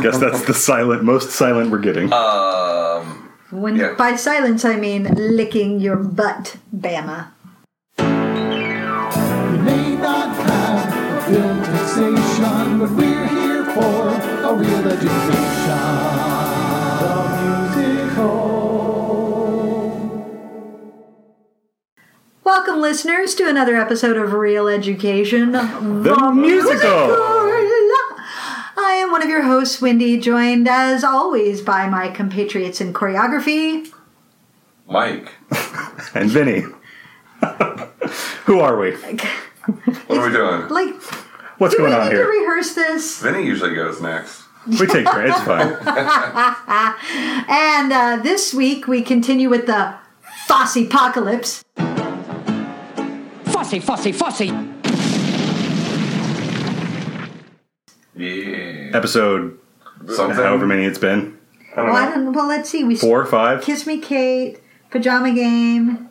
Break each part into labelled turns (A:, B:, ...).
A: Guess that's the silent, most silent we're getting.
B: Um,
C: When
B: Yeah.
C: by silence I mean licking your butt, Bama.
D: We may not have a good fixation, but we're here for a reel education. The musical.
C: Welcome, listeners, to another episode of Reel Education,
A: The musical.
C: I am one of your hosts, Wendy, joined as always by my compatriots in choreography.
B: Mike,
A: And Vinnie. Who are we?
B: what are we doing?
C: Like,
A: What's
C: do we
A: going on
C: need to
A: here?
C: rehearse this?
B: Vinnie usually goes next.
A: We take care. It's fine.
C: And uh, this week we continue with the Fossepocalypse.
E: Fussy, fussy, fussy.
B: Yeah.
A: Episode,
B: Something.
A: however many it's been.
C: Well, I don't. Well, let's see. We
A: Four, five?
C: Kiss Me Kate, Pajama Game,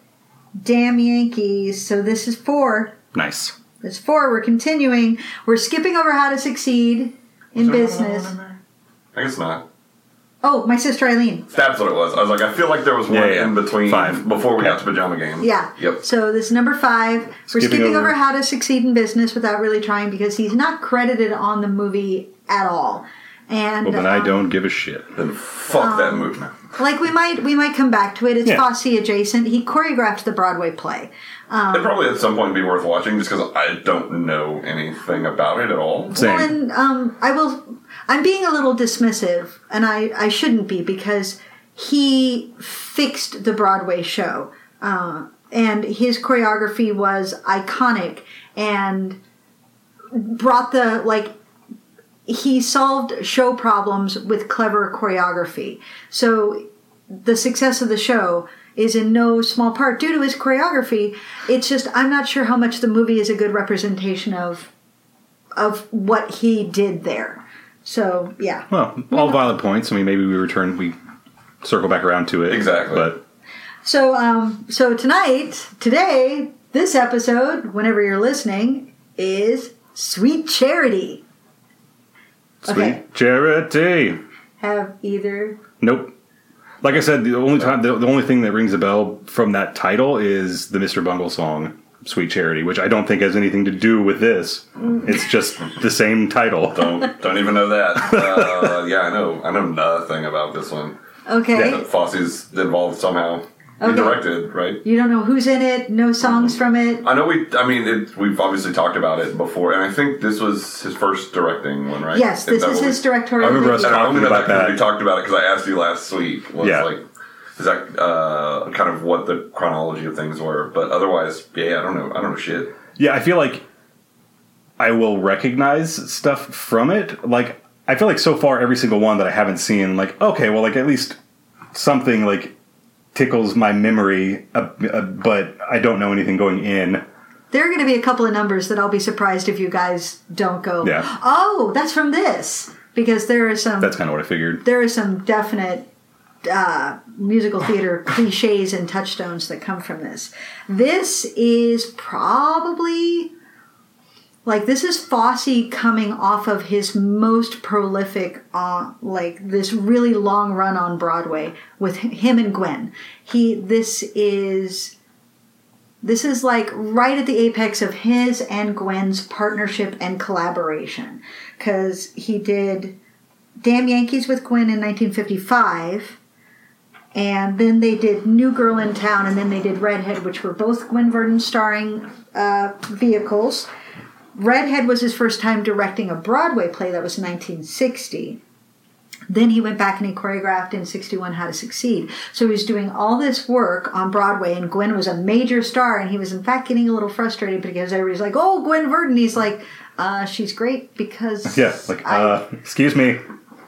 C: Damn Yankees. So this is four.
A: Nice.
C: There's four. We're continuing. We're skipping over how to succeed in business.
B: I guess not.
C: Oh, my sister Eileen.
B: That's what it was. I was like, I feel like there was one
A: Yeah, yeah.
B: in between
A: Five.
B: before we
A: Yeah.
B: got to pajama game.
C: Yeah.
B: Yep.
C: So this is number five. We're
A: Skipping
C: skipping over.
A: over-
C: how to succeed in business without really trying because he's not credited on the movie at all. And
A: Well, then I
C: um,
A: don't give a shit.
B: Then fuck that movie.
C: like we might we might come back to it. It's
A: Yeah.
C: Fosse adjacent. He choreographed the Broadway play.
B: It'd probably at some point be worth watching just because I don't know anything about it at all.
A: Same.
C: Well, and um, I will. I'm being a little dismissive, and I I shouldn't be because he fixed the Broadway show, uh, and his choreography was iconic and brought the like. He solved show problems with clever choreography. So the success of the show is in no small part due to his choreography. It's just I'm not sure how much the movie is a good representation of of what he did there. So yeah.
A: Well, all valid points. I mean, maybe we return, we circle back around to it.
B: Exactly.
A: But
C: So um so tonight, today, this episode, whenever you're listening, is Sweet Charity.
A: Sweet
C: Okay.
A: charity.
C: Have either
A: Nope. Like I said, the only time, the, the only thing that rings a bell from that title is the Mr. Bungle song, "Sweet Charity," which I don't think has anything to do with this. It's just the same title.
B: Don't don't even know that. Uh, yeah, I know. I know nothing about this one.
C: Okay.
B: That Fosse's involved somehow. He
C: Okay.
B: directed, right?
C: You don't know who's in it, no songs from it.
B: I know we. I mean, it, we've obviously talked about it before, and I think this was his first directing one, right?
C: Yes, this is,
B: what
C: his
B: we-
C: directorial
A: I remember us
C: debut.
B: I only know
A: Talking
B: that
A: about
B: because we talked about it because I asked you last week. Was
A: Yeah.
B: like, is that uh, kind of what the chronology of things were? But otherwise, yeah, I don't know. I don't know shit.
A: Yeah, I feel like I will recognize stuff from it. Like I feel like so far every single one that I haven't seen, like okay, well, like at least something like tickles my memory, uh, uh, but I don't know anything going in.
C: There are going to be a couple of numbers that I'll be surprised if you guys don't go.
A: Yeah.
C: Oh, that's from this because there are some.
A: That's kind of what I figured.
C: there are some definite uh, musical theater cliches and touchstones that come from this. This is probably like this is Fosse coming off of his most prolific, uh, like this really long run on Broadway with him and Gwen. He this is this is like right at the apex of his and Gwen's partnership and collaboration because he did Damn Yankees with Gwen in 1955. And then they did New Girl in Town, and then they did Redhead, which were both Gwen Verdon starring uh, vehicles. Redhead was his first time directing a Broadway play, that was 1960. Then he went back and he choreographed in 61 How to Succeed. So he was doing all this work on Broadway, and Gwen was a major star, and he was in fact getting a little frustrated because everybody's like, oh, Gwen Verdon. He's like, uh, she's great because
A: Yeah, like
C: I-
A: uh, excuse me.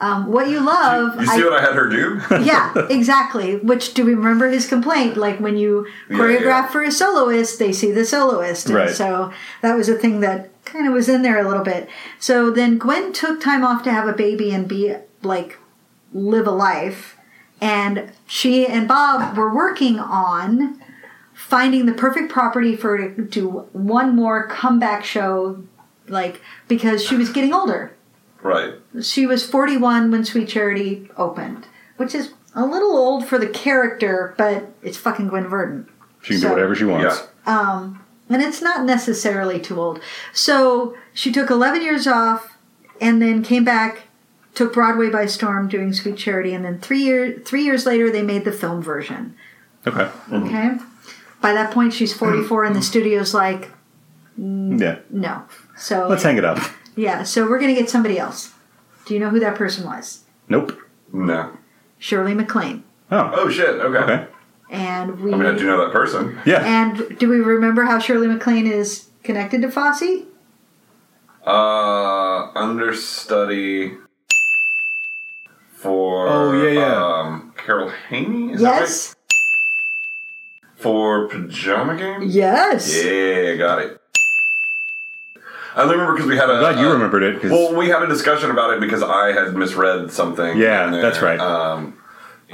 C: um, what you love.
B: You see
C: I-
B: what I had her do?
C: yeah, exactly. Which do we remember his complaint? Like when you
B: Yeah,
C: choreograph
B: yeah.
C: for a soloist, they see the soloist, and
A: Right.
C: so that was a thing that kind of was in there a little bit. So then Gwen took time off to have a baby and be like live a life, and she and Bob were working on finding the perfect property for her to do one more comeback show, like because she was getting older
B: Right.
C: She was 41 when Sweet Charity opened, which is a little old for the character, but it's fucking Gwen Verdon.
A: She can
C: So-
A: do whatever she wants.
B: Yeah.
C: Um, And it's not necessarily too old. So she took 11 years off and then came back, took Broadway by storm doing Sweet Charity, and then three, year, three years later they made the film version.
A: Okay. Mm-hmm.
C: Okay? By that point, she's 44, and the mm-hmm. studio's like, mm,
A: Yeah.
C: no. So,
A: Let's hang it up.
C: yeah, so we're going to get somebody else. Do you know who that person was?
A: Nope.
B: No.
C: Shirley MacLaine.
A: Oh.
B: Oh shit. Okay.
A: Okay.
C: And we
B: I mean, I do know that person.
A: Yeah.
C: and do we remember how Shirley MacLaine is connected to Fosse?
B: Uh, understudy for
A: Oh, yeah, yeah.
B: um, Carol Haney. Is that right?
C: Yes.
B: For Pajama Game.
C: Yes.
B: Yeah, got it. I only remember because we had a.
A: Glad you
B: uh,
A: remembered it. 'cause-
B: Well, we had a discussion about it because I had misread something.
A: Yeah,
B: in there.
A: that's right.
B: Um,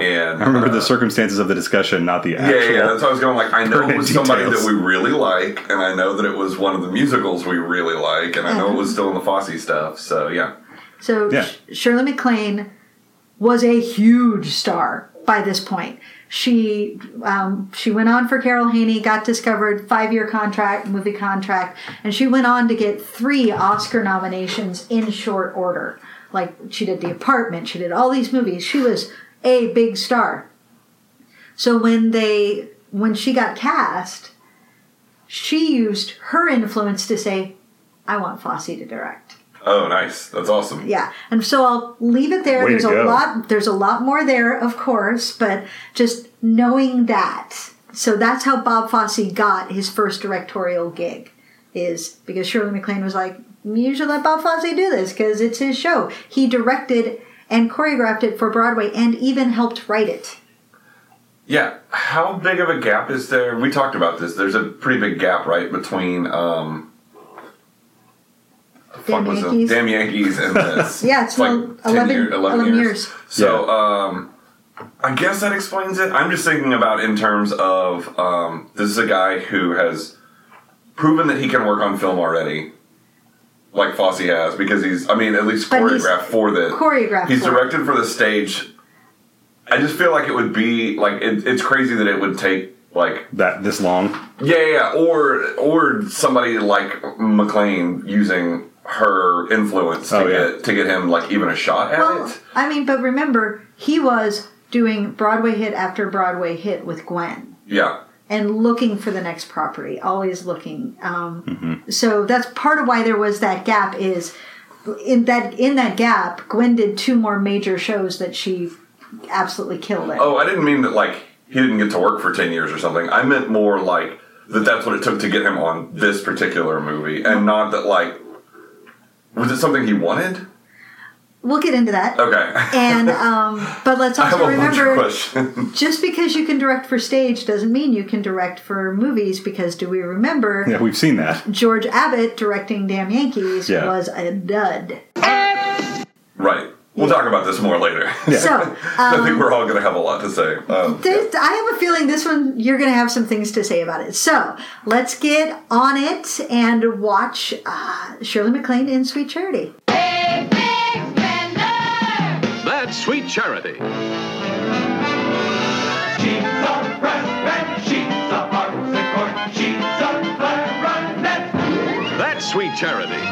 B: and
A: I remember
B: uh,
A: the circumstances of the discussion, not the
B: Yeah,
A: actual.
B: yeah, yeah. that's how I was going. Like, I know it
A: pertinent
B: was somebody that we really like, and I know that it was one of the musicals we really like, and I know it was still in the Fosse stuff. So yeah,
C: So
A: Yeah.
C: Sh- Shirley MacLaine was a huge star by this point. She um, she went on for Carol Haney, got discovered, five year contract, movie contract, and she went on to get three Oscar nominations in short order. Like she did The Apartment, she did all these movies. She was a big star. So when they when she got cast, she used her influence to say, "I want Fosse to direct."
B: oh nice, that's awesome.
C: Yeah, and so I'll leave it there.
A: Way
C: there's
A: to
C: a
A: go.
C: lot. There's a lot more there, of course, but just knowing that. So that's how Bob Fosse got his first directorial gig, is because Shirley MacLaine was like, "You should let Bob Fosse do this because it's his show." He directed and choreographed it for Broadway, and even helped write it.
B: Yeah, how big of a gap is there? We talked about this. There's a pretty big gap, right, between um,
C: Damn
B: was it?
C: Yankees.
B: Damn Yankees and this.
C: Yeah, it's
B: like
C: el-
B: 10
C: 11
B: year- 11,
C: 11
B: years.
C: years.
B: So, um, I guess that explains it. I'm just thinking about in terms of um, this is a guy who has proven that he can work on film already, like Fosse has, because he's, I mean, at least
C: But he's
B: choreographed for the.
C: choreographed
B: He's
C: for it.
B: directed for the stage. I just feel like it would be like it, it's crazy that it would take like
A: that this long.
B: yeah, yeah, yeah. or or somebody like MacLaine using her influence to
A: Oh, yeah.
B: get to get him like even a shot at
C: Well,
B: it.
C: I mean, but remember, he was doing Broadway hit after Broadway hit with Gwen.
B: Yeah,
C: and looking for the next property always looking um,
B: Mm-hmm.
C: so that's part of why there was that gap is in that in that gap gwen did two more major shows that she absolutely killed it
B: Oh, I didn't mean that like he didn't get to work for ten years or something. I meant more like that. That's what it took to get him on this particular movie, and not that like was it something he wanted?
C: We'll get into that
B: Okay,
C: and um, but let's
B: I have
C: also
B: a bunch of
C: remember
B: questions.
C: just because you can direct for stage doesn't mean you can direct for movies because do we remember
A: Yeah, we've seen that.
C: george abbott directing damn yankees
A: Yeah.
C: was a dud
B: right. We'll talk about this more later.
C: so
B: I think we're all going to have a lot to say. Um,
C: This- I have a feeling this one you're going to have some things to say about it. So let's get on it and watch uh, Shirley MacLaine in Sweet Charity.
E: That's Sweet Charity.
D: She's a breast she's a harpsichord, she's a clarinet.
E: That's Sweet Charity.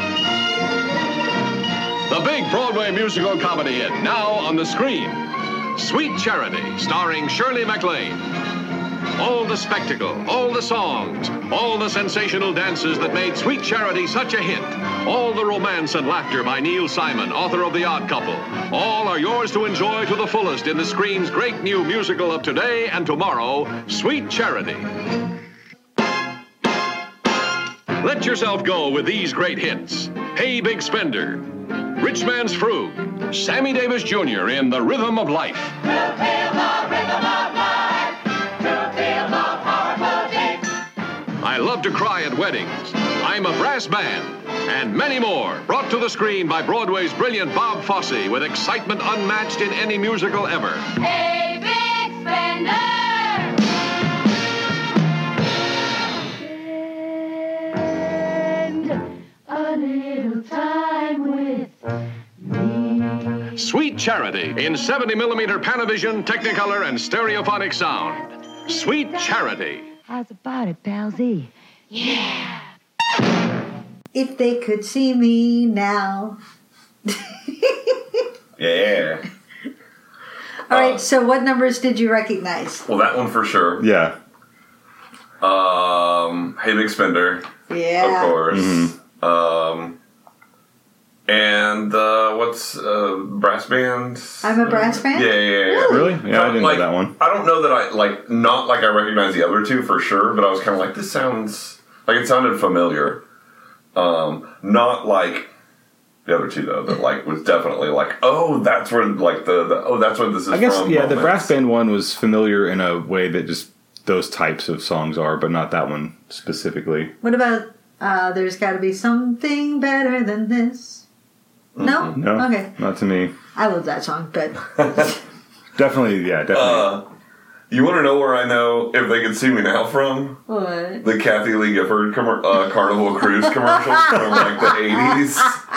E: The big Broadway musical comedy hit now on the screen. Sweet Charity, starring Shirley MacLaine. All the spectacle, all the songs, all the sensational dances that made Sweet Charity such a hit, all the romance and laughter by Neil Simon, author of The Odd Couple, all are yours to enjoy to the fullest in the screen's great new musical of today and tomorrow, Sweet Charity. Let yourself go with these great hits. Hey Big Spender, Rich Man's Frug, Sammy Davis Jr. in The Rhythm of Life. I love to cry at weddings. I'm a brass band. And many more, brought to the screen by Broadway's brilliant Bob Fosse with excitement unmatched in any musical ever.
F: Hey, big spender! Spend a little time with
E: Sweet Charity in 70 millimeter Panavision, Technicolor, and Stereophonic sound. Sweet Charity.
G: How's about it, palsy? Yeah.
C: If they could see me now.
B: Yeah.
C: All
B: Uh,
C: right, so what numbers did you recognize?
B: Well, that one for sure.
A: Yeah.
B: Um, Hey Big Spender,
C: Yeah.
B: of course. Um, and uh, what's uh, brass band?
C: I'm a brass band?
B: Yeah, yeah, yeah.
A: Really? Yeah, I didn't
B: like,
A: know that one.
B: I don't know that I like not like I recognize the other two for sure, but I was kind of like this sounds like it sounded familiar. Um, not like the other two though. That like was definitely like oh that's where like the, the oh that's where this is.
A: I guess
B: from
A: yeah, the brass band one was familiar in a way that just those types of songs are, but not that one specifically.
C: What about uh, There's Gotta Be Something Better Than This? No?
A: No,
C: Okay.
A: not to me.
C: I love that song, but
A: Definitely, yeah, definitely.
B: Uh, you want to know where I know if they can see me now from?
C: what?
B: The Kathie Lee Gifford commer- uh, Carnival Cruise commercials from like the eighties.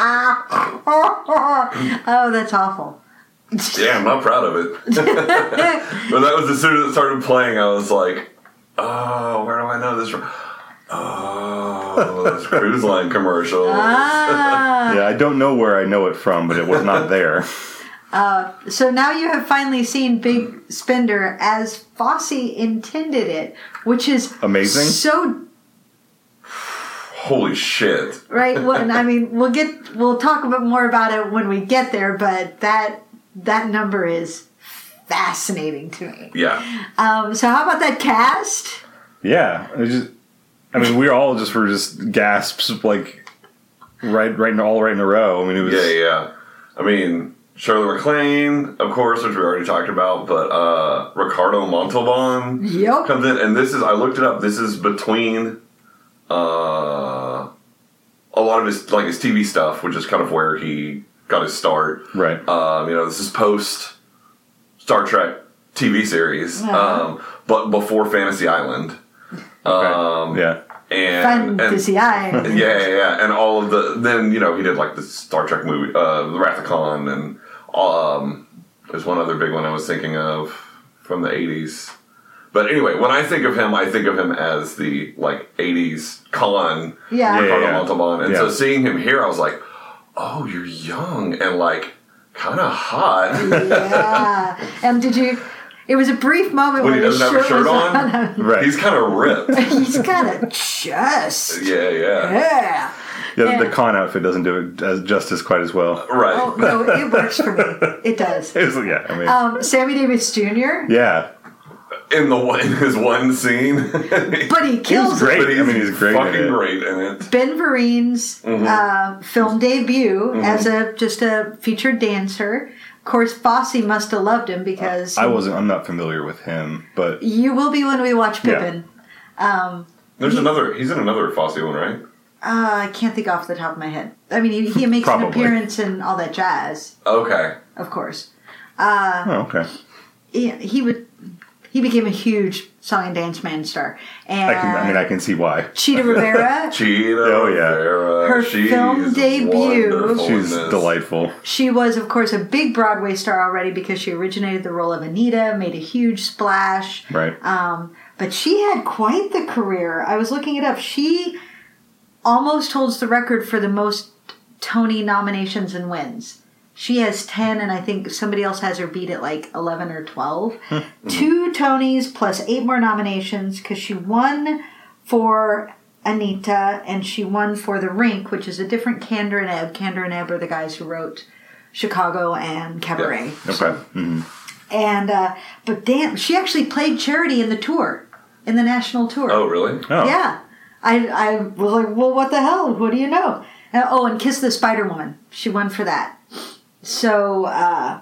C: oh, that's awful.
B: Yeah, I'm not proud of it. but that was as soon as it started playing, I was like, "Oh, where do I know this from?" Oh, those cruise line commercials.
C: Ah.
A: yeah, I don't know where I know it from, but it was not there.
C: So now you have finally seen Big Spender as Fosse intended it, which is
A: Amazing.
C: So
B: Holy shit!
C: right. Well, I mean, we'll get we'll talk a bit more about it when we get there, but that that number is fascinating to me.
B: Yeah,
C: Um, so how about that cast?
A: Yeah, it just. I mean, we all just were just gasps, like right, right, in, all right in a row. I mean, it was.
B: yeah, yeah. I mean, Shirley MacLaine, of course, which we already talked about, but uh, Ricardo Montalban.
C: Yep.
B: comes in, and this is I looked it up. This is between uh, a lot of his like his TV stuff, which is kind of where he got his start.
A: Right.
B: Um, you know, this is post Star Trek TV series,
C: Uh-huh.
B: um, but before Fantasy Island.
A: Okay.
B: Um,
A: yeah.
B: and, and
C: Fantasy Eye.
B: yeah, yeah, yeah, and all of the then you know he did like the Star Trek movie, uh, the Wrath of Khan, and um, there's one other big one I was thinking of from the '80s. But anyway, when I think of him, I think of him as the like '80s Khan,
C: Yeah.
A: Yeah,
B: Ricardo
A: yeah.
B: Montalban, and so seeing him here, I was like, oh, you're young and like kind of hot.
C: yeah. And did you? It was a brief moment
B: when
C: when
B: he doesn't have a
C: shirt
B: shirt
C: was
B: on,
A: Right.
B: he's kind of ripped.
C: He's got a chest.
B: yeah, yeah,
C: Yeah.
A: Yeah, the
C: Yeah.
A: Khan outfit doesn't do it as justice quite as well.
B: right.
C: Oh no, it works for me. It does.
A: It's, yeah, I mean,
C: Um, Sammy Davis Jr.
A: yeah,
B: In the one, in his one scene,
C: But he kills
A: great.
B: But
A: I mean, he's great in
B: Fucking
A: it.
B: great in it.
C: Ben Vereen's
B: Mm-hmm.
C: uh, film debut as a just a featured dancer. Of course, Fosse must have loved him because
A: I wasn't. I'm not familiar with him, but
C: you will be when we watch
A: Yeah.
C: Pippin.
B: There's another. He's in another Fosse one, right?
C: Uh, I can't think off the top of my head. I mean, he, he makes an appearance in all that jazz,
B: Okay.
C: of course.
A: oh, okay.
C: He, he would he became a huge song and dance man star. And
A: I can. I mean, I can see why.
C: Chita Rivera,
B: Chita
A: Oh, yeah.
B: Rivera,
C: Her
B: she's
C: film debut.
A: She's delightful.
C: she was, of course, a big Broadway star already because she originated the role of Anita, made a huge splash.
A: Right.
C: Um, but she had quite the career. I was looking it up. She almost holds the record for the most Tony nominations and wins. She has 10, and I think somebody else has her beat at like 11 or 12. Two Tonys plus eight more nominations because she won for Anita and she won for The Rink, which is a different Kander and Ebb. Kander and Ebb are the guys who wrote Chicago and Cabaret.
A: okay. Mhm.
C: And uh, but damn, she actually played Charity in the tour, in the national tour.
B: Oh, really?
A: Oh.
C: yeah. I I was like, well, what the hell? What do you know? And, oh, and Kiss the Spider Woman. She won for that. So, uh,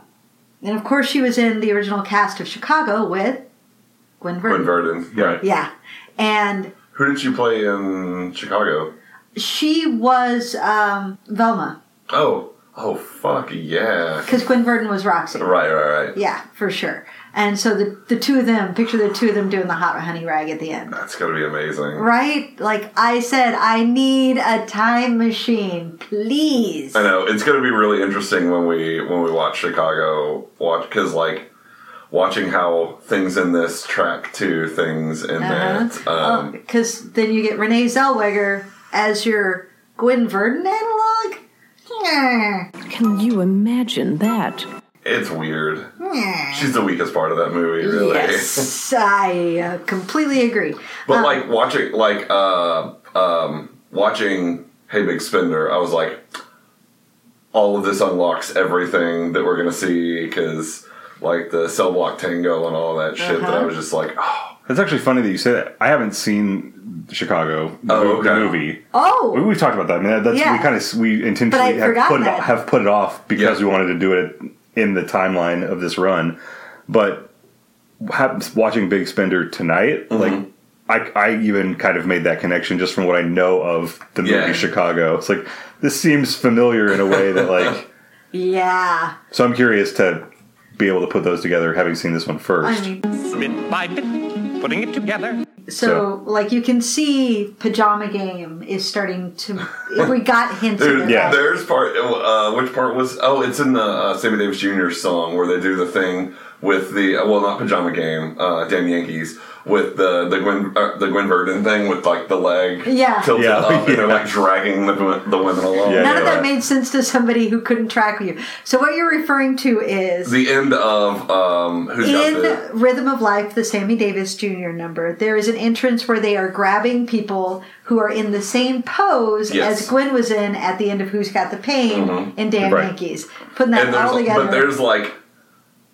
C: and of course, she was in the original cast of Chicago with Gwen Verdon.
B: Gwen Verdon. Yeah.
C: Yeah, and
B: Who did she play in Chicago?
C: she was um, Velma.
B: Oh. Oh fuck yeah!
C: because Gwen Verdon was Roxie.
B: Right, right, right.
C: Yeah, for sure. And so the the two of them, picture the two of them doing the hot honey rag at the end.
B: That's gonna be amazing.
C: Right? Like I said, I need a time machine, please.
B: I know it's gonna be really interesting when we when we watch Chicago watch because like watching how things in this track to things in that. Um,
C: Because Oh, then you get Renee Zellweger as your Gwen Verdon analog.
H: Can you imagine that?
B: It's weird. She's the weakest part of that movie, really.
C: Yes, I uh, completely agree.
B: But
C: Um,
B: like watching, like uh, um, watching Hey Big Spender, I was like, all of this unlocks everything that we're gonna see because like the cell block tango and all that shit. That I
C: Uh-huh.
B: was just like, oh,
A: It's actually funny that you say that. I haven't seen Chicago, the,
B: Oh,
A: mo- the movie. We,
C: Oh,
A: we've talked about that. I mean, that's
C: Yeah.
A: we kind of we intentionally
C: I'd
A: have put, it, have put it off because
B: Yeah.
A: we wanted to do it in the timeline of this run. But watching Big Spender tonight,
B: Mm-hmm.
A: like I, I even kind of made that connection just from what I know of the movie
B: Yeah.
A: Chicago. It's like this seems familiar in a way that like.
C: yeah.
A: So I'm curious to be able to put those together, having seen this one first.
C: I mean,
I: bit by bit, putting it together.
C: So,
A: So-
C: like you can see, Pajama Game is starting to. If we got hints of
B: dude,
C: it,
A: yeah.
C: right?
B: There's part. Uh, which part was? Oh, it's in the uh, Sammy Davis Jr. song where they do the thing with the well, not pajama game, uh, damn Yankees. With the the Gwen uh, the Gwen Verdon thing with like the leg
C: Yeah.
B: tilted
A: Yeah,
B: up and they're like dragging the the women along.
A: Yeah,
C: None of that made sense to somebody who couldn't track you. So what you're referring to is
B: the end of um who's
C: in
B: got the
C: Rhythm of Life, the Sammy Davis Jr. number. There is an entrance where they are grabbing people who are in the same pose
B: Yes.
C: as Gwen was in at the end of Who's Got the Pain in Damn
A: Right.
C: Yankees, putting that
B: and
C: all together.
B: but there's like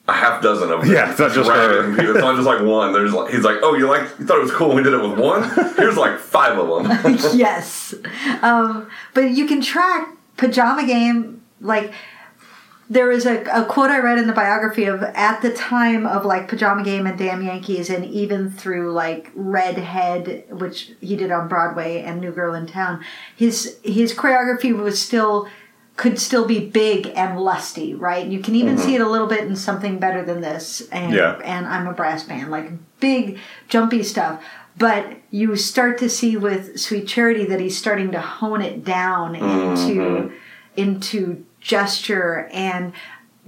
B: a half dozen of them.
A: Yeah, it's not just her.
B: people. It's not just like one. There's like he's like, oh, you like you thought it was cool when we did it with one? Here's like five of them.
C: yes. Um, but you can track Pajama Game, like, there is a, a quote I read in the biography of at the time of like Pajama Game and Damn Yankees, and even through like Redhead, which he did on Broadway, and New Girl in Town, his his choreography was still could still be big and lusty, right? You can even see mm-hmm. it a little bit in something better than this, and
A: Yeah.
C: and I'm a brass band, like big jumpy stuff. But you start to see with Sweet Charity that he's starting to hone it down into mm-hmm. into gesture and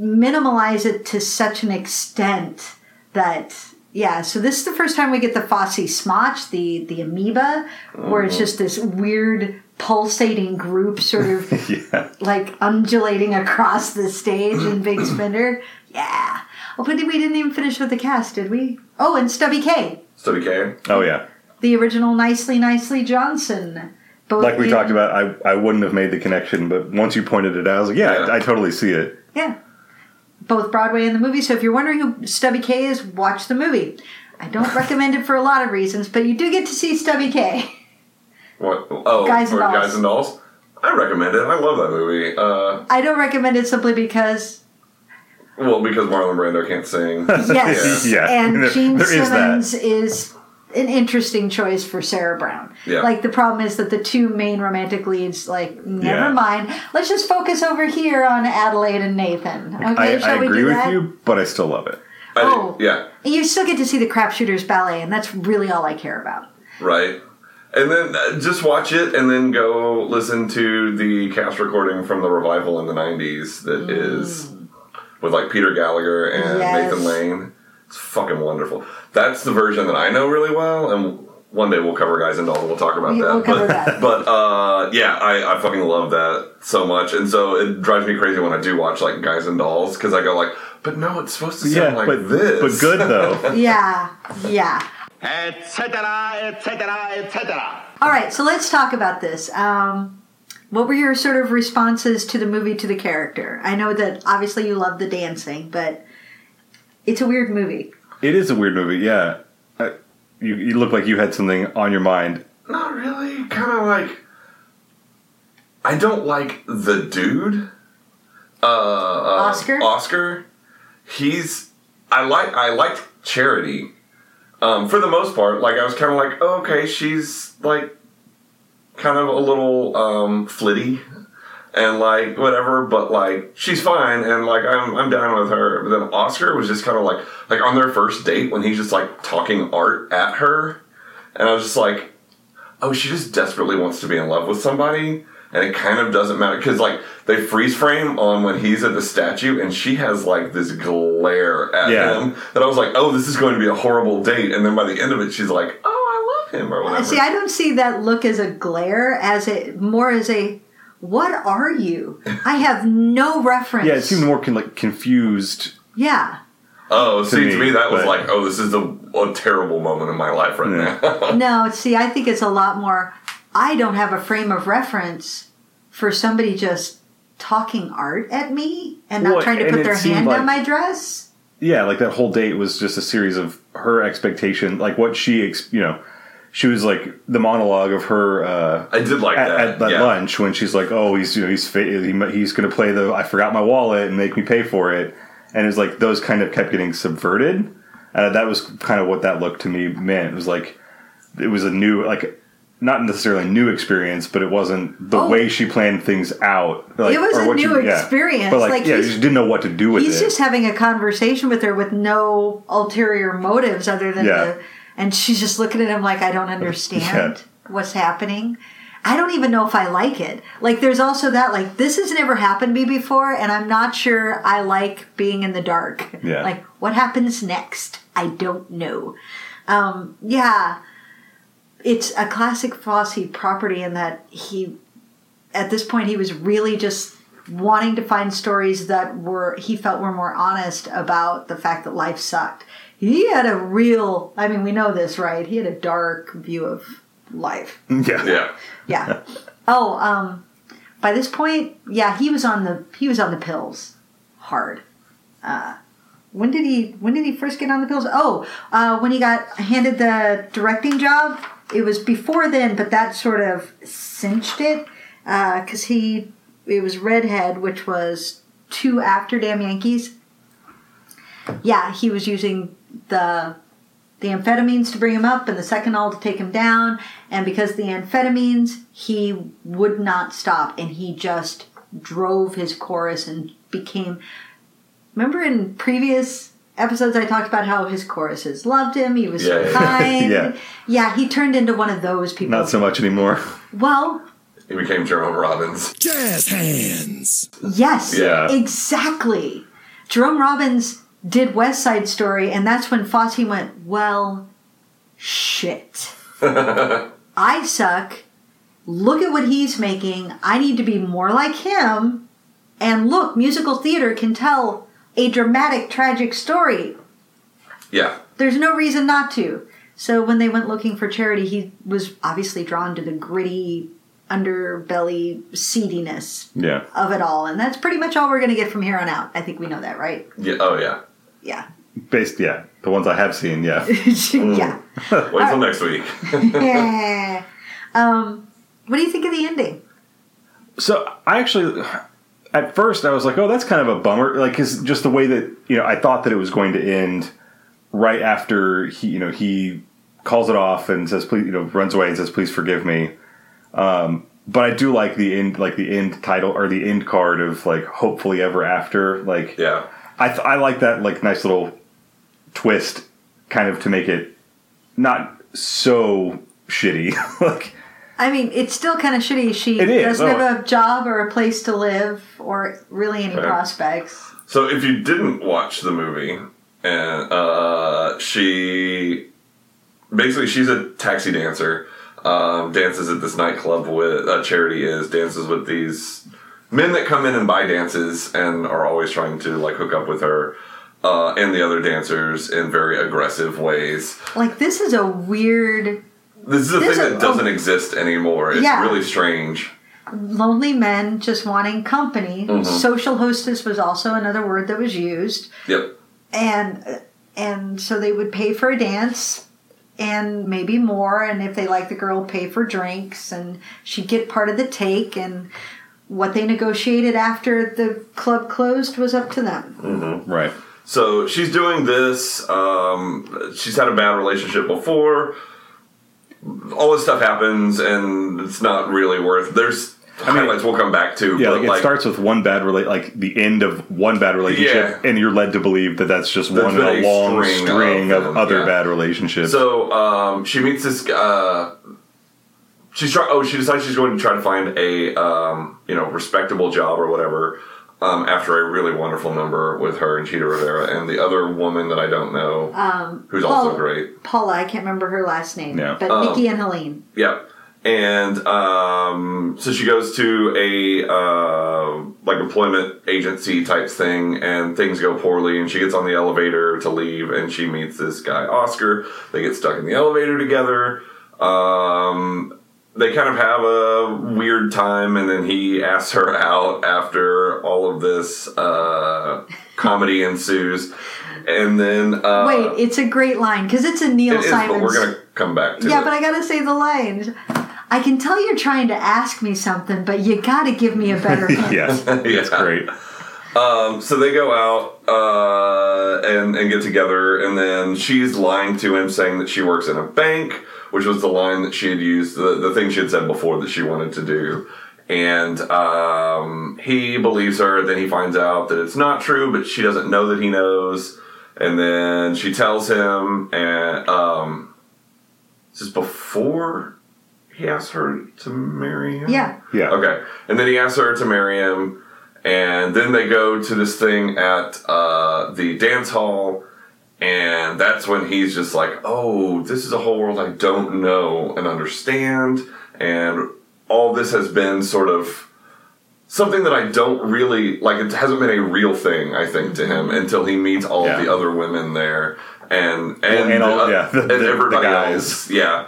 C: minimalize it to such an extent that yeah so this is the first time we get the Fosse smotch the the amoeba where it's mm-hmm. just this weird pulsating group sort of
A: yeah.
C: like undulating across the stage in Big Spender yeah oh but we didn't even finish with the cast did we oh and Stubby Kaye
B: Stubby Kaye.
A: Oh yeah.
C: the original Nicely Nicely Johnson both
A: Like we
C: in-
A: talked about, I, I wouldn't have made the connection, but once you pointed it out, I was like, yeah,
B: Yeah.
A: I, I totally see it.
C: Yeah. Both Broadway and the movie. So if you're wondering who Stubby Kaye is, watch the movie. I don't recommend it for a lot of reasons, but you do get to see Stubby Kaye.
B: What? Oh,
C: Guys and
B: or
C: Dolls.
B: Guys and Dolls. I recommend it. I love that movie. Uh,
C: I don't recommend it simply because
B: well, because Marlon Brando can't sing.
C: yes,
A: Yeah,
C: and
A: there-
C: Jean
A: there is that.
C: Simmons is an interesting choice for Sarah Brown.
B: Yeah.
C: Like the problem is that the two main romantic leads, like, never
A: Yeah.
C: mind. Let's just focus over here on Adelaide and Nathan. Okay,
A: I,
C: shall
A: I
C: we
A: agree
C: do
A: with
C: that?
A: you, but I still love it.
B: I did-
C: Oh.
B: yeah.
C: You still get to see the Crapshooters ballet, and that's really all I care about.
B: Right. And then uh, just watch it and then go listen to the cast recording from the revival in the 90s that is with like Peter Gallagher and
C: Mm. Yes.
B: Nathan Lane. It's fucking wonderful. That's the version that I know really well and one day we'll cover Guys and Dolls we'll talk about
C: We-
B: that.
C: we'll cover
B: but,
C: that.
B: but uh, yeah, I, I fucking love that so much. And so it drives me crazy when I do watch like Guys and Dolls because I go like, but no, it's supposed to sound
A: Yeah,
B: like
A: but
B: this.
A: but good though.
C: Yeah, yeah.
I: Etc., etc., etc.
C: All right, so let's talk about this. Um, what were your sort of responses to the movie to the character? I know that obviously you love the dancing, but it's a weird movie.
A: it is a weird movie. Yeah, uh, you you look like you had something on your mind.
B: Not really. Kind of like. I don't like the dude. Uh, uh,
C: Oscar?
B: Oscar. He's. I like. I liked Charity. Um, for the most part, like I was kind of like, oh, okay, she's like, kind of a little um, flitty, and like whatever, but like she's fine, and like I'm I'm down with her. But then Oscar was just kind of like like on their first date when he's just like talking art at her, and I was just like, oh, she just desperately wants to be in love with somebody. And it kind of doesn't matter because, like, they freeze frame on when he's at the statue, and she has like this glare at
A: Yeah.
B: him that I was like, "Oh, this is going to be a horrible date." And then by the end of it, she's like, "Oh, I love him," or whatever.
C: See, I don't see that look as a glare, as a more as a what are you? I have no reference.
A: Yeah, it seemed more con- like confused.
C: Yeah.
B: Oh, see,
A: me,
B: to me that was like, oh, this is a, a terrible moment in my life right now.
C: No, see, I think it's a lot more. I don't have a frame of reference for somebody just talking art at me and not
A: Well,
C: trying to put their hand
A: like-
C: on my dress.
A: Yeah, like that whole date was just a series of her expectation, like what she, ex- you know, she was like the monologue of her uh,
B: I did like
A: at,
B: that.
A: at that
B: yeah.
A: lunch when she's like, "Oh, he's you know he's fa- he, he's going to play the I forgot my wallet and make me pay for it," and it's like those kind of kept getting subverted. Uh, that was kind of what that looked to me meant. It was like it was a new like not necessarily a new experience, but it wasn't the
C: Oh.
A: way she planned things out. Like,
C: It was a new
A: she- yeah.
C: experience,
A: but like,
C: like,
A: yeah,
C: he's-
A: she just didn't know what to do with
C: He's
A: it.
C: just having a conversation with her with no ulterior motives other than
A: Yeah.
C: the. And she's just looking at him like, I don't understand
A: Yeah.
C: what's happening. I don't even know if I like it. Like, there's also that, like, this has never happened to me before, and I'm not sure I like being in the dark.
A: Yeah.
C: Like, what happens next? I don't know. Um, yeah. It's a classic Fosse property in that he, at this point, he was really just wanting to find stories that were, he felt were more honest about the fact that life sucked. He had a real, I mean, we know this, right? He had a dark view of life.
A: yeah,
B: Yeah.
C: Yeah. oh, um, by this point, yeah, he was on the he was on the pills, hard. Uh, when did he when did he first get on the pills? Oh, uh, when he got handed the directing job. It was before then, but that sort of cinched it uh, because he it was Redhead, which was two after Damn Yankees. Yeah, he was using the the amphetamines to bring him up and the Seconal to take him down. And because the amphetamines, he would not stop and he just drove his chorus and became. Remember in previous episodes, I talked about how his choruses loved him. He was so
B: Yeah, yeah,
C: kind.
A: yeah.
C: yeah, he turned into one of those people.
A: not so much anymore.
C: well,
B: He became Jerome Robbins.
J: Jazz hands.
C: Yes,
A: Yeah.
C: exactly. Jerome Robbins did West Side Story, and that's when Fosse went, Well, shit. I suck. Look at what he's making. I need to be more like him. And look, musical theater can tell a dramatic, tragic story.
B: Yeah.
C: There's no reason not to. So when they went looking for charity, he was obviously drawn to the gritty underbelly seediness
A: Yeah,
C: of it all. And that's pretty much all we're going to get from here on out. I think we know that, right?
B: Yeah. Oh yeah.
C: Yeah.
A: based. Yeah, the ones I have seen. Yeah,
C: yeah.
B: Wait till next week.
C: Yeah. um, what do you think of the ending?
A: So I actually, at first, I was like, "Oh, that's kind of a bummer." Like, cause just the way that you know, I thought that it was going to end right after he, you know, he calls it off and says, "Please," you know, runs away and says, "Please forgive me." Um, but I do like the end, like the end title or the end card of like "Hopefully Ever After." Like,
B: yeah.
A: I th- I like that like nice little twist, kind of to make it not so shitty. like,
C: I mean, it's still kind of shitty. She
A: It is,
C: doesn't
A: oh.
C: have a job or a place to live or really any
B: Right.
C: prospects.
B: So if you didn't watch the movie, and uh, she basically she's a taxi dancer, um, dances at this nightclub with uh, Charity is dances with these men that come in and buy dances and are always trying to like hook up with her uh, and the other dancers in very aggressive ways.
C: Like this is a weird
B: This is a
C: There's
B: thing
C: a-
B: that doesn't
C: oh.
B: exist anymore. It's
C: Yeah.
B: really strange.
C: lonely men just wanting company.
B: Mhm.
C: Social hostess was also another word that was used.
B: Yep.
C: and and so they would pay for a dance and maybe more and if they like the girl pay for drinks and she'd get part of the take and what they negotiated after the club closed was up to them
B: Mm-hmm.
A: right.
B: So she's doing this. Um, she's had a bad relationship before. All this stuff happens, and it's not really worth. There's I mean, highlights we'll come back to.
A: Yeah,
B: but,
A: like, it starts with one bad relate, like the end of one bad relationship, and you're led to believe that that's just
B: That's
A: one a long
B: string
A: string,
B: of
A: of, other
B: yeah.
A: bad relationships.
B: So um, she meets this. Uh, she's try- Oh, she decides she's going to try to find a um, you know respectable job or whatever. Um, after a really wonderful number with her and Chita Rivera and the other woman that I don't know,
C: Um,
B: who's also great.
C: Paula, I can't remember her last name,
B: Yeah.
C: but
B: Um,
C: Nikki and Helene.
B: Yep. And um, so she goes to a uh, like employment agency type thing, and things go poorly. And she gets on the elevator to leave, and she meets this guy Oscar. They get stuck in the elevator together. Um, they kind of have a weird time, and then he asks her out after all of this uh, comedy ensues. And then uh,
C: Wait, it's a great line because it's a Neil
B: it is,
C: Simons.
B: but we're gonna come back to
C: yeah,
B: it.
C: but I gotta say the lines. I can tell you're trying to ask me something, but you gotta give me a better
A: yes,
B: that's
A: great.
B: Um, so they go out uh, and and get together, and then she's lying to him, saying that she works in a bank, which was the line that she had used, the the thing she had said before that she wanted to do. And um, he believes her. Then he finds out that it's not true, but she doesn't know that he knows. And then she tells him, and um, this is before he asks her to marry him.
C: Yeah.
A: Yeah.
B: Okay. And then he asks her to marry him, and then they go to this thing at uh, the dance hall, and that's when he's just like, "Oh, this is a whole world I don't know and understand," and all this has been sort of something that I don't really like. It hasn't been a real thing, I think, to him until he meets all
A: Yeah.
B: of the other women there, and and,
A: Well, and all-
B: uh,
A: yeah, the-
B: and
A: the- the
B: everybody
A: guys.
B: else, yeah.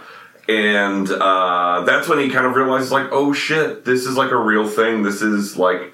B: And uh, that's when he kind of realizes, like, oh shit, this is like a real thing. This is like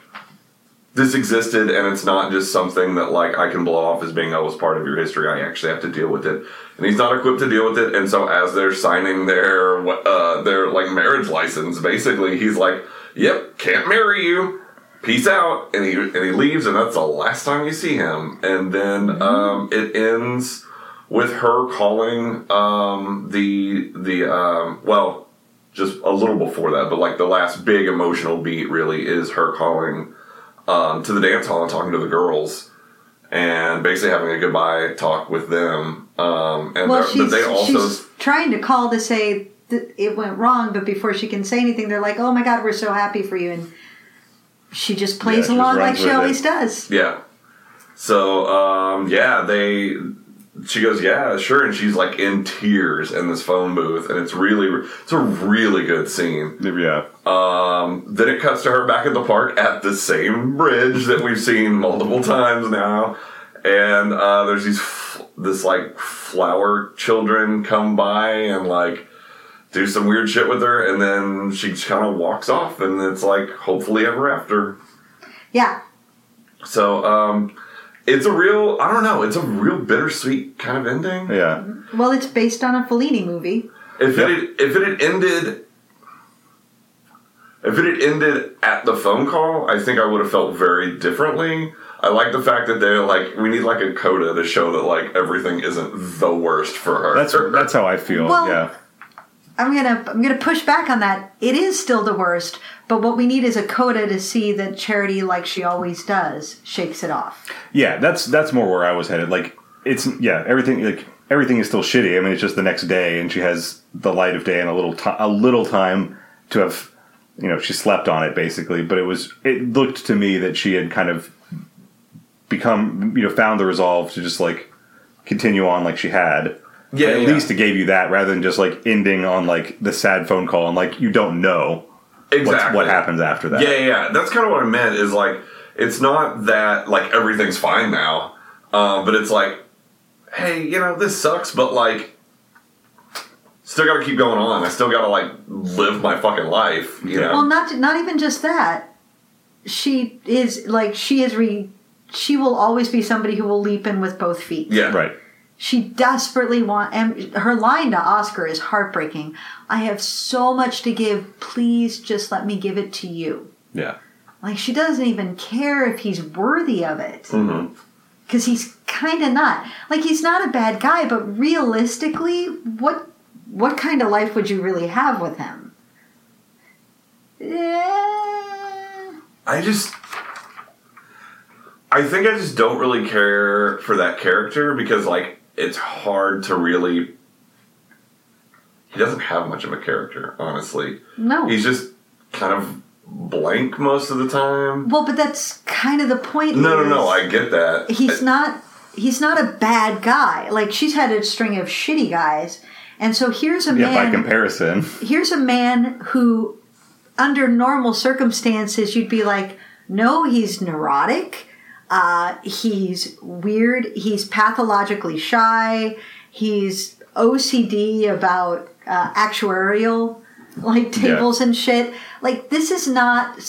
B: this existed, and it's not just something that like I can blow off as being oh, it's part of your history. I actually have to deal with it, and he's not equipped to deal with it. And so as they're signing their uh, their like marriage license, basically, he's like, "Yep, can't marry you." Peace out, and he and he leaves, and that's the last time you see him. And then um, it ends with her calling um, the the um, well, just a little before that, but like the last big emotional beat really is her calling um, to the dance hall and talking to the girls and basically having a goodbye talk with them. Um, and
C: Well,
B: they're-
C: she's,
B: but they also
C: she's trying to call to say that it went wrong, but before she can say anything, they're like, "Oh my God, we're so happy for you," and she just plays
B: Yeah, she
C: along
B: just
C: like she always
B: it.
C: does.
B: yeah. So um, yeah, they. She goes, yeah, sure, and she's like in tears in this phone booth, and it's really, it's a really good scene.
A: Yeah.
B: Um, then it cuts to her back at the park at the same bridge that we've seen multiple times now, and uh, there's these f- this like flower children come by and like do some weird shit with her, and then she just kind of walks off, and it's like hopefully ever after.
C: Yeah,
B: So um, it's a real, I don't know, it's a real bittersweet kind of ending.
A: Yeah.
C: well, it's based on a Fellini movie.
B: If it had, if it had ended if it had ended at the phone call, I think I would have felt very differently. I like the fact that they're like we need like a coda to show that like everything isn't the worst for her.
A: That's that's how I feel.
C: Well-
A: yeah.
C: I'm gonna I'm gonna push back on that. It is still the worst, but what we need is a coda to see that Charity, like she always does, shakes it off.
A: Yeah, that's that's more where I was headed. Like it's yeah, everything like everything is still shitty. I mean, it's just the next day, and she has the light of day and a little ti a little time to have, you know, she slept on it basically. But it was it looked to me that she had kind of become you know found the resolve to just like continue on like she had.
B: Yeah,
A: at
B: yeah.
A: least it gave you that rather than just like ending on like the sad phone call and like you don't know
B: Exactly.
A: what happens after that.
B: Yeah, yeah, yeah. That's kind of what I meant. Is like it's not that like everything's fine now, um, but it's like, hey, you know, this sucks, but like, still got to keep going on. I still got to like live my fucking life. You know.
C: Well, not not even just that. She is like she is re. She will always be somebody who will leap in with both feet.
B: yeah.
A: Right.
C: She desperately want and her line to Oscar is heartbreaking. I have so much to give. Please just let me give it to you.
A: Yeah.
C: Like she doesn't even care if he's worthy of it.
B: Mm-hmm.
C: Because he's kind of not. Like he's not a bad guy, but realistically, what what kind of life would you really have with him? Yeah,
B: I just. I think I just don't really care for that character because, like, it's hard to really. He doesn't have much of a character, honestly.
C: No.
B: He's just kind of blank most of the time.
C: well, but that's kind of the point.
B: No, no, no, I get that.
C: He's not. He's not a bad guy. Like she's had a string of shitty guys, and so here's a man
A: Yeah, by comparison.
C: here's a man who, under normal circumstances, you'd be like, no, he's neurotic. Uh, he's weird. He's pathologically shy. He's OCD about uh, actuarial like tables and shit. Like this is not.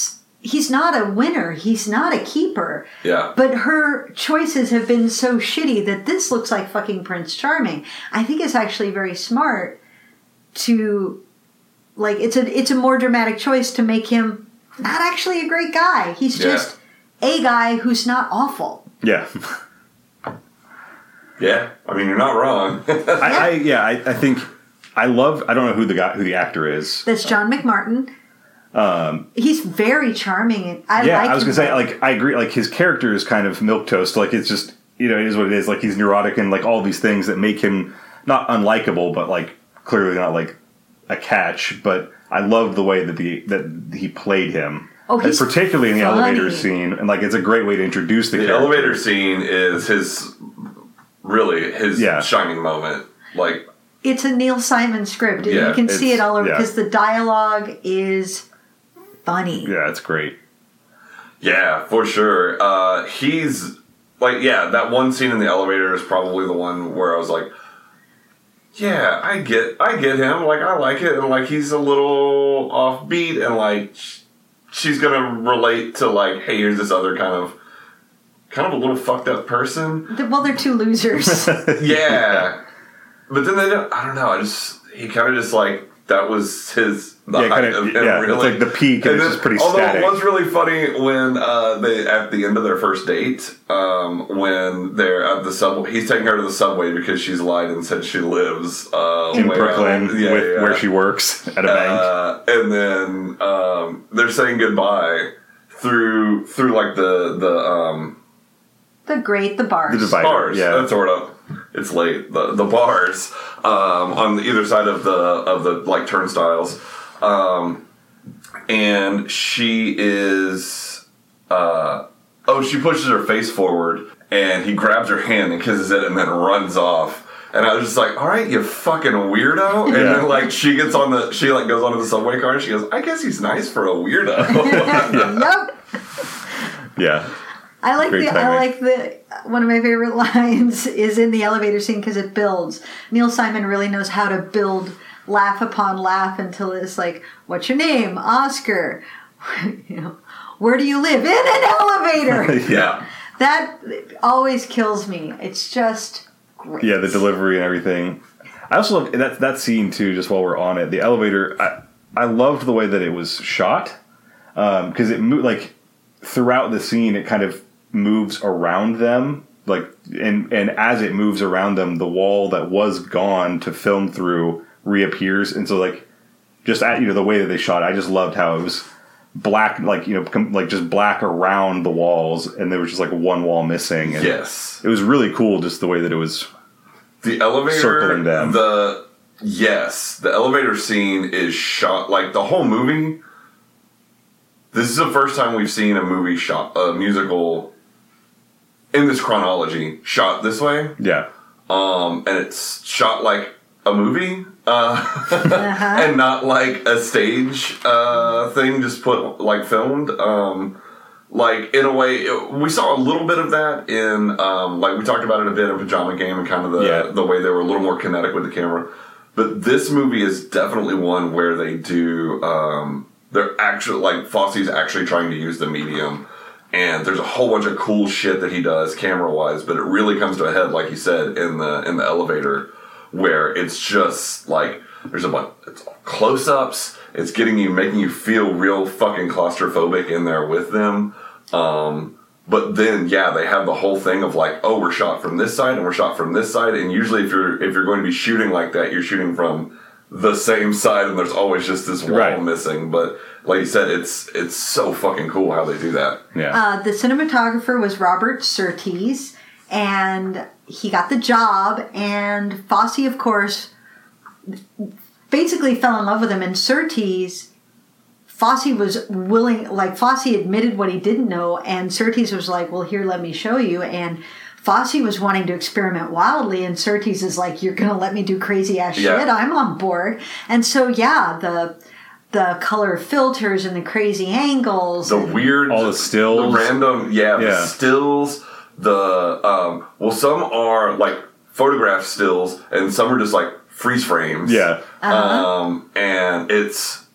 C: He's not a winner. He's not a keeper.
B: Yeah.
C: But her choices have been so shitty that this looks like fucking Prince Charming. I think it's actually very smart to like it's a it's a more dramatic choice to make him not actually a great guy. He's
B: Yeah.
C: just a guy who's not awful.
A: Yeah.
B: Yeah, I mean, you're not wrong.
A: I, I yeah, I, I think I love I don't know who the guy who the actor is.
C: That's John McMartin. Um, he's very charming. and I
A: yeah,
C: like
A: I was gonna say like I agree. Like his character is kind of milk toast. Like it's just you know it is what it is. Like he's neurotic and like all these things that make him not unlikable, but like clearly not like a catch. But I love the way that the that he played him.
C: Oh, he's
A: particularly in the
C: funny.
A: elevator scene, and like it's a great way to introduce the,
B: the
A: character.
B: elevator scene is his really his
A: Yeah.
B: shining moment. Like,
C: it's a Neil Simon script, and
B: Yeah,
C: you can see it all over
A: yeah.
C: because the dialogue is funny.
A: Yeah, it's great.
B: yeah, for sure. Uh, he's like, yeah, that one scene in the elevator is probably the one where I was like, yeah, I get, I get him. Like, I like it, and like he's a little offbeat, and like sh- she's gonna relate to like, hey, here's this other kind of. Kind of a little fucked up person,
C: Well, they're two losers.
B: yeah. But then they don't. I don't know. I just he kind of just like that was his the
A: Yeah,
B: height
A: kinda-
B: of him.
A: yeah, it's like the peak, and it's just pretty
B: although
A: static.
B: it was really funny when uh, they at the end of their first date, um, when they're at the subway, he's taking her to the subway because she's lied and said she lives uh,
A: In Brooklyn,
B: yeah,
A: with
B: yeah.
A: where she works at a bank.
B: Uh, and then um, they're saying goodbye through through like the the um,
C: the great, the bars.
A: The divider,
B: bars.
A: yeah.
B: That's sort of. It's late. The the bars um, on either side of the of the like turnstiles, um, and she is. Uh, oh, she pushes her face forward, and he grabs her hand and kisses it, and then runs off. And I was just like, "All right, you fucking weirdo!" And
A: Yeah.
B: then like she gets on the she like goes onto the subway car, and she goes, "I guess he's nice for a weirdo."
C: yep.
A: yeah.
C: I like
A: Great
C: the I like the one of my favorite lines is in the elevator scene because it builds. Neil Simon really knows how to build laugh upon laugh until it's like, "What's your name, Oscar?" you know, where do you live? In an elevator.
B: yeah.
C: that always kills me. It's just great.
A: Yeah, the delivery and everything. I also love that that scene too. Just while we're on it, the elevator. I I loved the way that it was shot um, because it moved like throughout the scene. It kind of moves around them, like and and as it moves around them, the wall that was gone to film through reappears, and so like just at you know the way that they shot. it, I just loved how it was black, like you know, com- like just black around the walls, and there was just like one wall missing. And
B: Yes.
A: it was really cool, just the way that it was
B: The elevator,
A: Circling them.
B: the yes, the elevator scene is shot like the whole movie. This is the first time we've seen a movie shot, a musical in this chronology shot this way,
A: Yeah.
B: um, and it's shot like a movie, uh,
C: Uh-huh.
B: and not like a stage uh, thing, just put like filmed. Um, like in a way, it- we saw a little bit of that in um, like we talked about it a bit in Pajama Game and kind of the
A: Yeah.
B: the way they were a little more kinetic with the camera. But this movie is definitely one where they do. Um, they're actually like Fosse's actually trying to use the medium, and there's a whole bunch of cool shit that he does camera wise. But it really comes to a head, like you said, in the in the elevator, where it's just like there's a bunch it's close ups. It's getting you, making you feel real fucking claustrophobic in there with them. Um, but then, yeah, they have the whole thing of like, oh, we're shot from this side and we're shot from this side. And usually, if you're if you're going to be shooting like that, you're shooting from the same side, and there's always just this wall
A: Right.
B: missing. But like you said, it's it's so fucking cool how they do that.
A: Yeah.
C: Uh, the cinematographer was Robert Surtees, and he got the job. And Fosse, of course, basically fell in love with him. And Surtees, Fosse was willing, like Fosse admitted what he didn't know, and Surtees was like, "Well, here, let me show you." And Fosse was wanting to experiment wildly, and Surtees is like, "You're gonna let me do crazy ass
B: Yeah.
C: shit? I'm on board." And so, yeah, the the color filters and the crazy angles,
B: The
C: and-
B: weird,
A: All the stills.
B: the random, yeah, the stills. The um, well, some are like photograph stills, and some are just like freeze frames.
A: yeah.
B: Um, and it's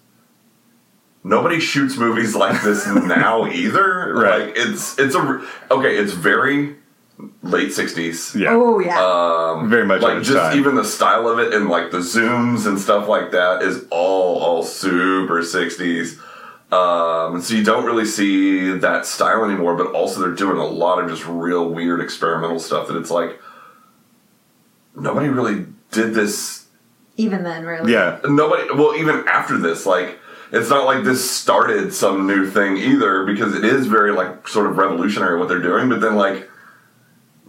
B: nobody shoots movies like this now either.
A: Right.
B: Like it's it's a okay. It's very late sixties.
A: Yeah.
C: Oh yeah.
B: Um,
A: Very much
B: like just
A: time.
B: even the style of it and like the zooms and stuff like that is all all super 60s um, so you don't really see that style anymore but also they're doing a lot of just real weird experimental stuff that it's like nobody really did this
C: Even then, really.
A: Yeah.
B: nobody well even after this like it's not like this started some new thing either because it is very like sort of revolutionary what they're doing but then like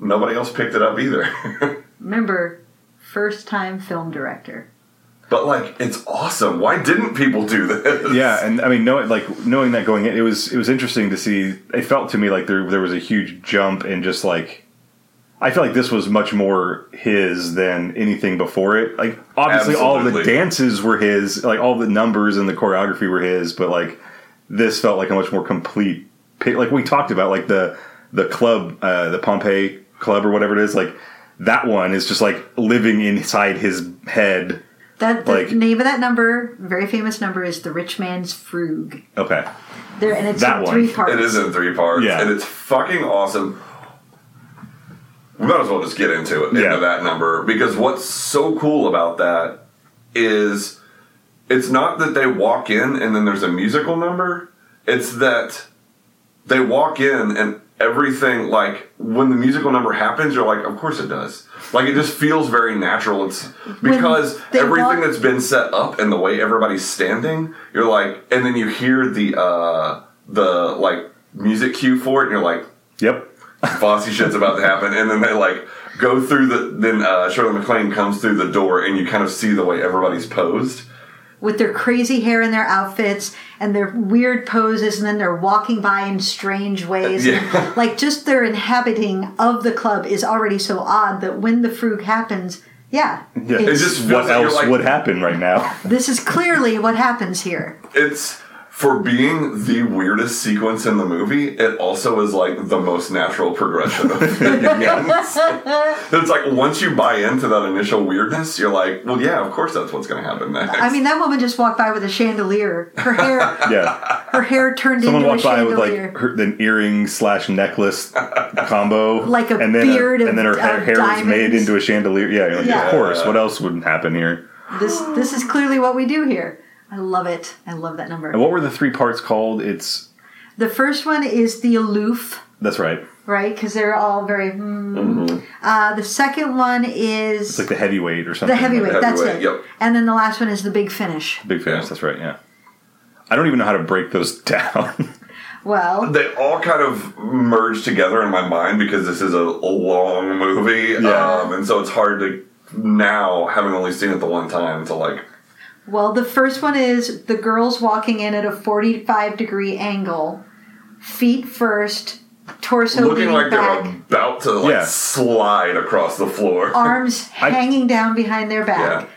B: nobody else picked it up either
C: Remember, first time film director.
B: But like, it's awesome. Why didn't people do this?
A: Yeah, and I mean, knowing like knowing that going in, it was it was interesting to see. It felt to me like there there was a huge jump in just like. I feel like this was much more his than anything before it. Like obviously, all of the dances were his, like all the numbers and the choreography were his. But like this felt like a much more complete. Like we talked about, like the the club, uh, the Pompeii club or whatever it is. Like that one is just like living inside his head.
C: That the
A: Like-
C: name of that number, very famous number, is the Rich Man's Frug.
A: Okay,
C: There, and it's
A: That
C: in
A: one.
C: three parts.
B: It is in three parts,
A: Yeah.
B: and it's fucking awesome. We might as well just get into it,
A: Yeah.
B: into that number, because what's so cool about that is it's not that they walk in and then there's a musical number. It's that they walk in and everything like when the musical number happens, you're like, of course it does. Like it just feels very natural. It's because everything
C: walk-
B: that's been set up and the way everybody's standing, you're like, and then you hear the uh the like music cue for it, and you're like,
A: yep,
B: Fosse shit's about to happen, and then they like go through the then uh, Shirley MacLaine comes through the door, and you kind of see the way everybody's posed.
C: With their crazy hair and their outfits and their weird poses, and then they're walking by in strange ways.
B: Yeah.
C: And, like just their inhabiting of the club is already so odd that when the Frug happens, yeah,
A: yeah.
C: it's-
B: just
A: what else
B: like-
A: would happen right now?
C: this is clearly what happens here.
B: It's for being the weirdest sequence in the movie. It also is like the most natural progression of things. it's like once you buy into that initial weirdness, you're like, well, yeah, of course that's what's going to happen next.
C: I mean, that woman just walked by with a chandelier. Her hair,
A: Yeah.
C: her hair turned
A: Someone
C: into a
A: walked by with like her, an earring slash necklace combo,
C: Like a
A: and then
C: beard
A: and then her
C: of-
A: hair,
C: of
A: hair was made into a chandelier. Yeah, you're like,
C: Yeah.
A: of course. What else wouldn't happen here?
C: this, this is clearly what we do here. I love it. I love that number.
A: And what were the three parts called? It's
C: The first one is the aloof,
A: that's right.
C: right? Because they're all very. hmm. Uh, the second one is
A: It's like the heavyweight or something.
C: the heavyweight.
A: like that.
C: that's
B: Heavyweight,
C: it.
B: yep.
C: And then the last one is the big finish.
A: Big finish. That's right. Yeah. I don't even know how to break those down.
C: Well,
B: they all kind of merge together in my mind because this is a, a long movie,
A: Yeah.
B: um, and so it's hard to now, having only seen it the one time, to like
C: well, the first one is the girls walking in at a forty-five degree angle, feet first, torso
B: looking
C: leaning
B: like
C: back,
B: they're about to like
A: Yeah.
B: slide across the floor.
C: arms
A: I-
C: hanging down behind their back.
B: Yeah.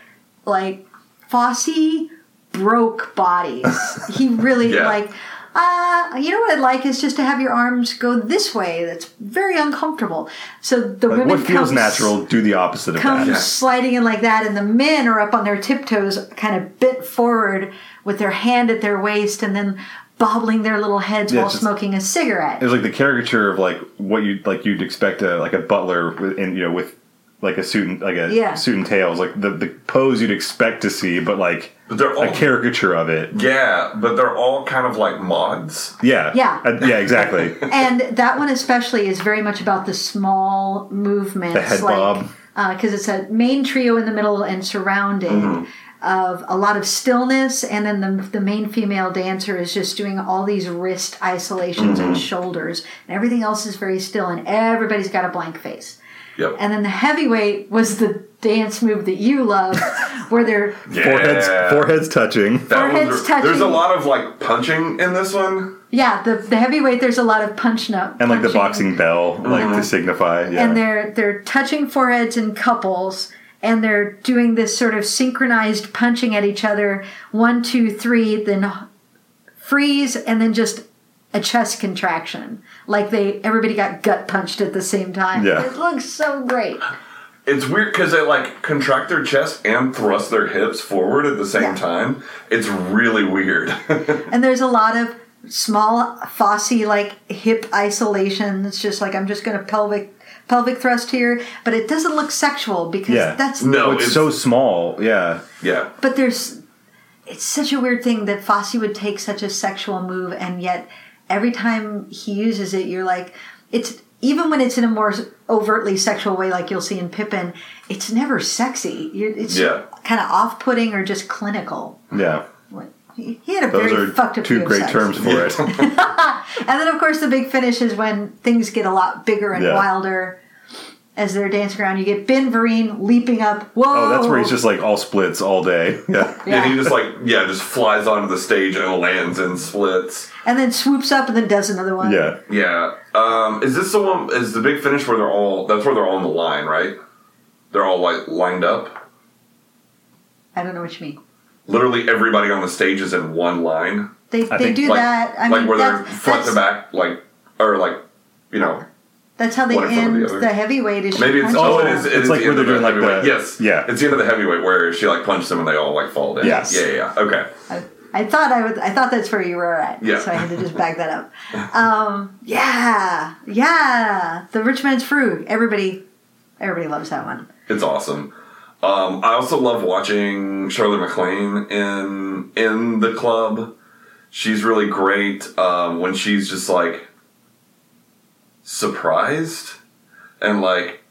C: Like Fosse broke bodies. he really
B: Yeah.
C: like. Uh, you know what I'd like is just to have your arms go this way. That's very uncomfortable. So the
A: Like,
C: women
A: what feels
C: come,
A: natural, do the opposite of that.
B: Yeah.
C: sliding in like that, and the men are up on their tiptoes, kind of bent forward with their hand at their waist, and then bobbling their little heads
A: Yeah,
C: while
A: just-
C: smoking a cigarette.
A: It was like the caricature of like what you like you'd expect a like a butler in you know with like a suit and like a
C: Yeah.
A: suit and tails like the the pose you'd expect to see, but like
B: But they're all
A: a caricature of it.
B: yeah, but they're all kind of like mods.
A: Yeah.
C: Yeah.
A: Uh, yeah. Exactly.
C: and that one especially is very much about the small movements
A: The head
C: like
A: bob.
C: because it's a main trio in the middle and surrounding
A: Mm-hmm.
C: of a lot of stillness, and then the, the main female dancer is just doing all these wrist isolations and shoulders, and everything else is very still, and everybody's got a blank face.
B: Yep.
C: And then the heavyweight was the dance move that you love, where they're
A: Foreheads,
B: Yeah.
A: foreheads touching.
B: That
C: Foreheads
B: was-
C: touching.
B: There's a lot of like punching in this one.
C: yeah the the heavyweight. There's a lot of punch up
A: And like the boxing bell, like to mm-hmm. signify. Yeah.
C: and they're they're touching foreheads in couples and they're doing this sort of synchronized punching at each other one two three then freeze and then just a chest contraction like they everybody got gut punched at the same time
A: Yeah.
C: it looks so great
B: It's weird because they like contract their chest and thrust their hips forward at the same
C: Yeah.
B: time. It's really weird.
C: and there's a lot of small Fosse like hip isolations just like i'm just gonna pelvic pelvic thrust here but it doesn't look sexual because
A: Yeah.
C: that's
B: no,
A: Oh, it's, so small. Yeah.
B: yeah.
C: But there's, it's such a weird thing that Fosse would take such a sexual move, and yet every time he uses it, you're like, it's even when it's in a more overtly sexual way, like you'll see in Pippin, it's never sexy. You're, it's
B: Yeah.
C: kind of off-putting or just clinical.
A: Yeah.
C: He he had a
A: Those
C: very
A: are
C: fucked up
A: two great
C: sex.
A: terms for it.
C: And then, of course, the big finish is when things get a lot bigger and
A: Yeah.
C: wilder as they're dancing around. You get Ben Vereen leaping up. Whoa!
A: Oh, that's where he's just like all splits all day. Yeah.
C: Yeah.
B: And he just like yeah, just flies onto the stage and lands in splits.
C: And then swoops up and then does another one.
A: Yeah.
B: Yeah. Um, is this the one? Is the big finish where they're all? That's where they're all on the line, right? They're all like lined up.
C: I don't know what you mean.
B: Literally everybody on the stage is in one line.
C: They,
A: I
C: they
A: think,
C: do
B: like,
C: that. I
B: like
C: mean,
B: where they're front to back, like or like you know.
C: That's how they
B: one in front of
C: end
B: the other.
C: the, heavyweight. Is she
B: Maybe it's
C: punches
B: oh, it
C: them.
B: is. It
A: It's
B: is
A: like
B: the
A: where they're
B: of
A: doing, like,
B: heavyweight.
A: the-
B: yes,
A: yeah.
B: It's the end of the heavyweight where she like punches them and they all like fall down.
A: Yes.
B: Yeah, yeah, yeah. Okay.
C: I, I thought I would. I thought that's where you were at.
B: Yeah.
C: So I had to just back that up. Um, yeah, yeah. The Rich Man's Frug. Everybody, everybody loves that one.
B: It's awesome. Um, I also love watching Shirley MacLaine in in the club. She's really great um, when she's just like surprised and like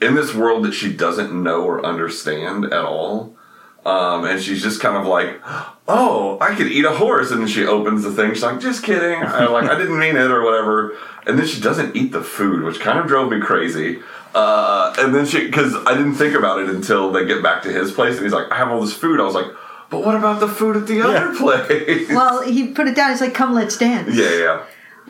B: in this world that she doesn't know or understand at all. Um, and she's just kind of like, "Oh, I could eat a horse," and then she opens the thing. She's like, "Just kidding," I, like I didn't mean it or whatever. And then she doesn't eat the food, which kind of drove me crazy. Uh, and then she, because I didn't think about it until they get back to his place, and he's like, "I have all this food." I was like, "But what about the food at the other place?"
C: Well, he put it down. He's like, "Come, let's dance."
B: yeah, yeah,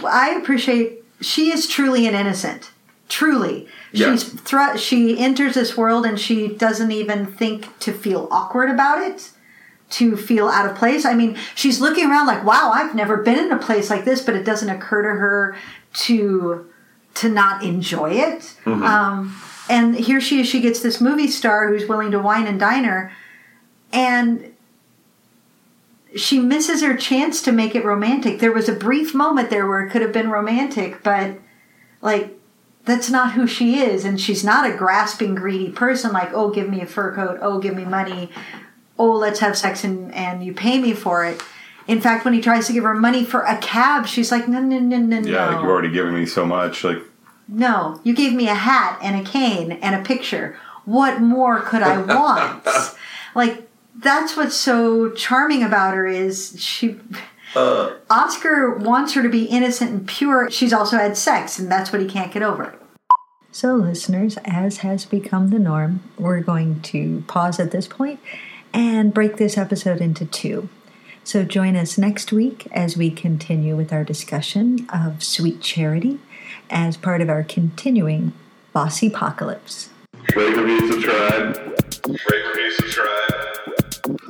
C: I appreciate. She is truly an innocent. Truly,
B: Yeah.
C: she's thr- she enters this world and she doesn't even think to feel awkward about it, to feel out of place. I mean, she's looking around like, "Wow, I've never been in a place like this," but it doesn't occur to her to to not enjoy it. Um, and here she is. She gets this movie star who's willing to wine and dine her, and she misses her chance to make it romantic. There was a brief moment there where it could have been romantic, but like that's not who she is and she's not a grasping greedy person like, "Oh, give me a fur coat. Oh, give me money. Oh, let's have sex and and you pay me for it." In fact, when he tries to give her money for a cab, she's like, "No, no, no, no,
A: Yeah.
C: no."
A: Like you've already given me so much. Like
C: No, you gave me a hat and a cane and a picture. What more could I want? like that's what's so charming about her is she Uh. Oscar wants her to be innocent and pure. She's also had sex and that's what he can't get over.
K: So, listeners, as has become the norm, we're going to pause at this point and break this episode into two. So, join us next week as we continue with our discussion of Sweet Charity as part of our continuing Fossepocalypse.
B: Rate, review, subscribe. Rate, review, subscribe.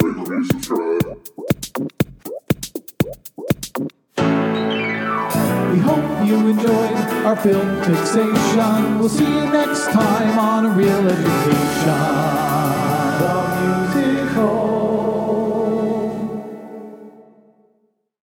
J: Rate, review, subscribe.
D: We hope you enjoyed our film fixation. We'll see you next time on a Reel Education.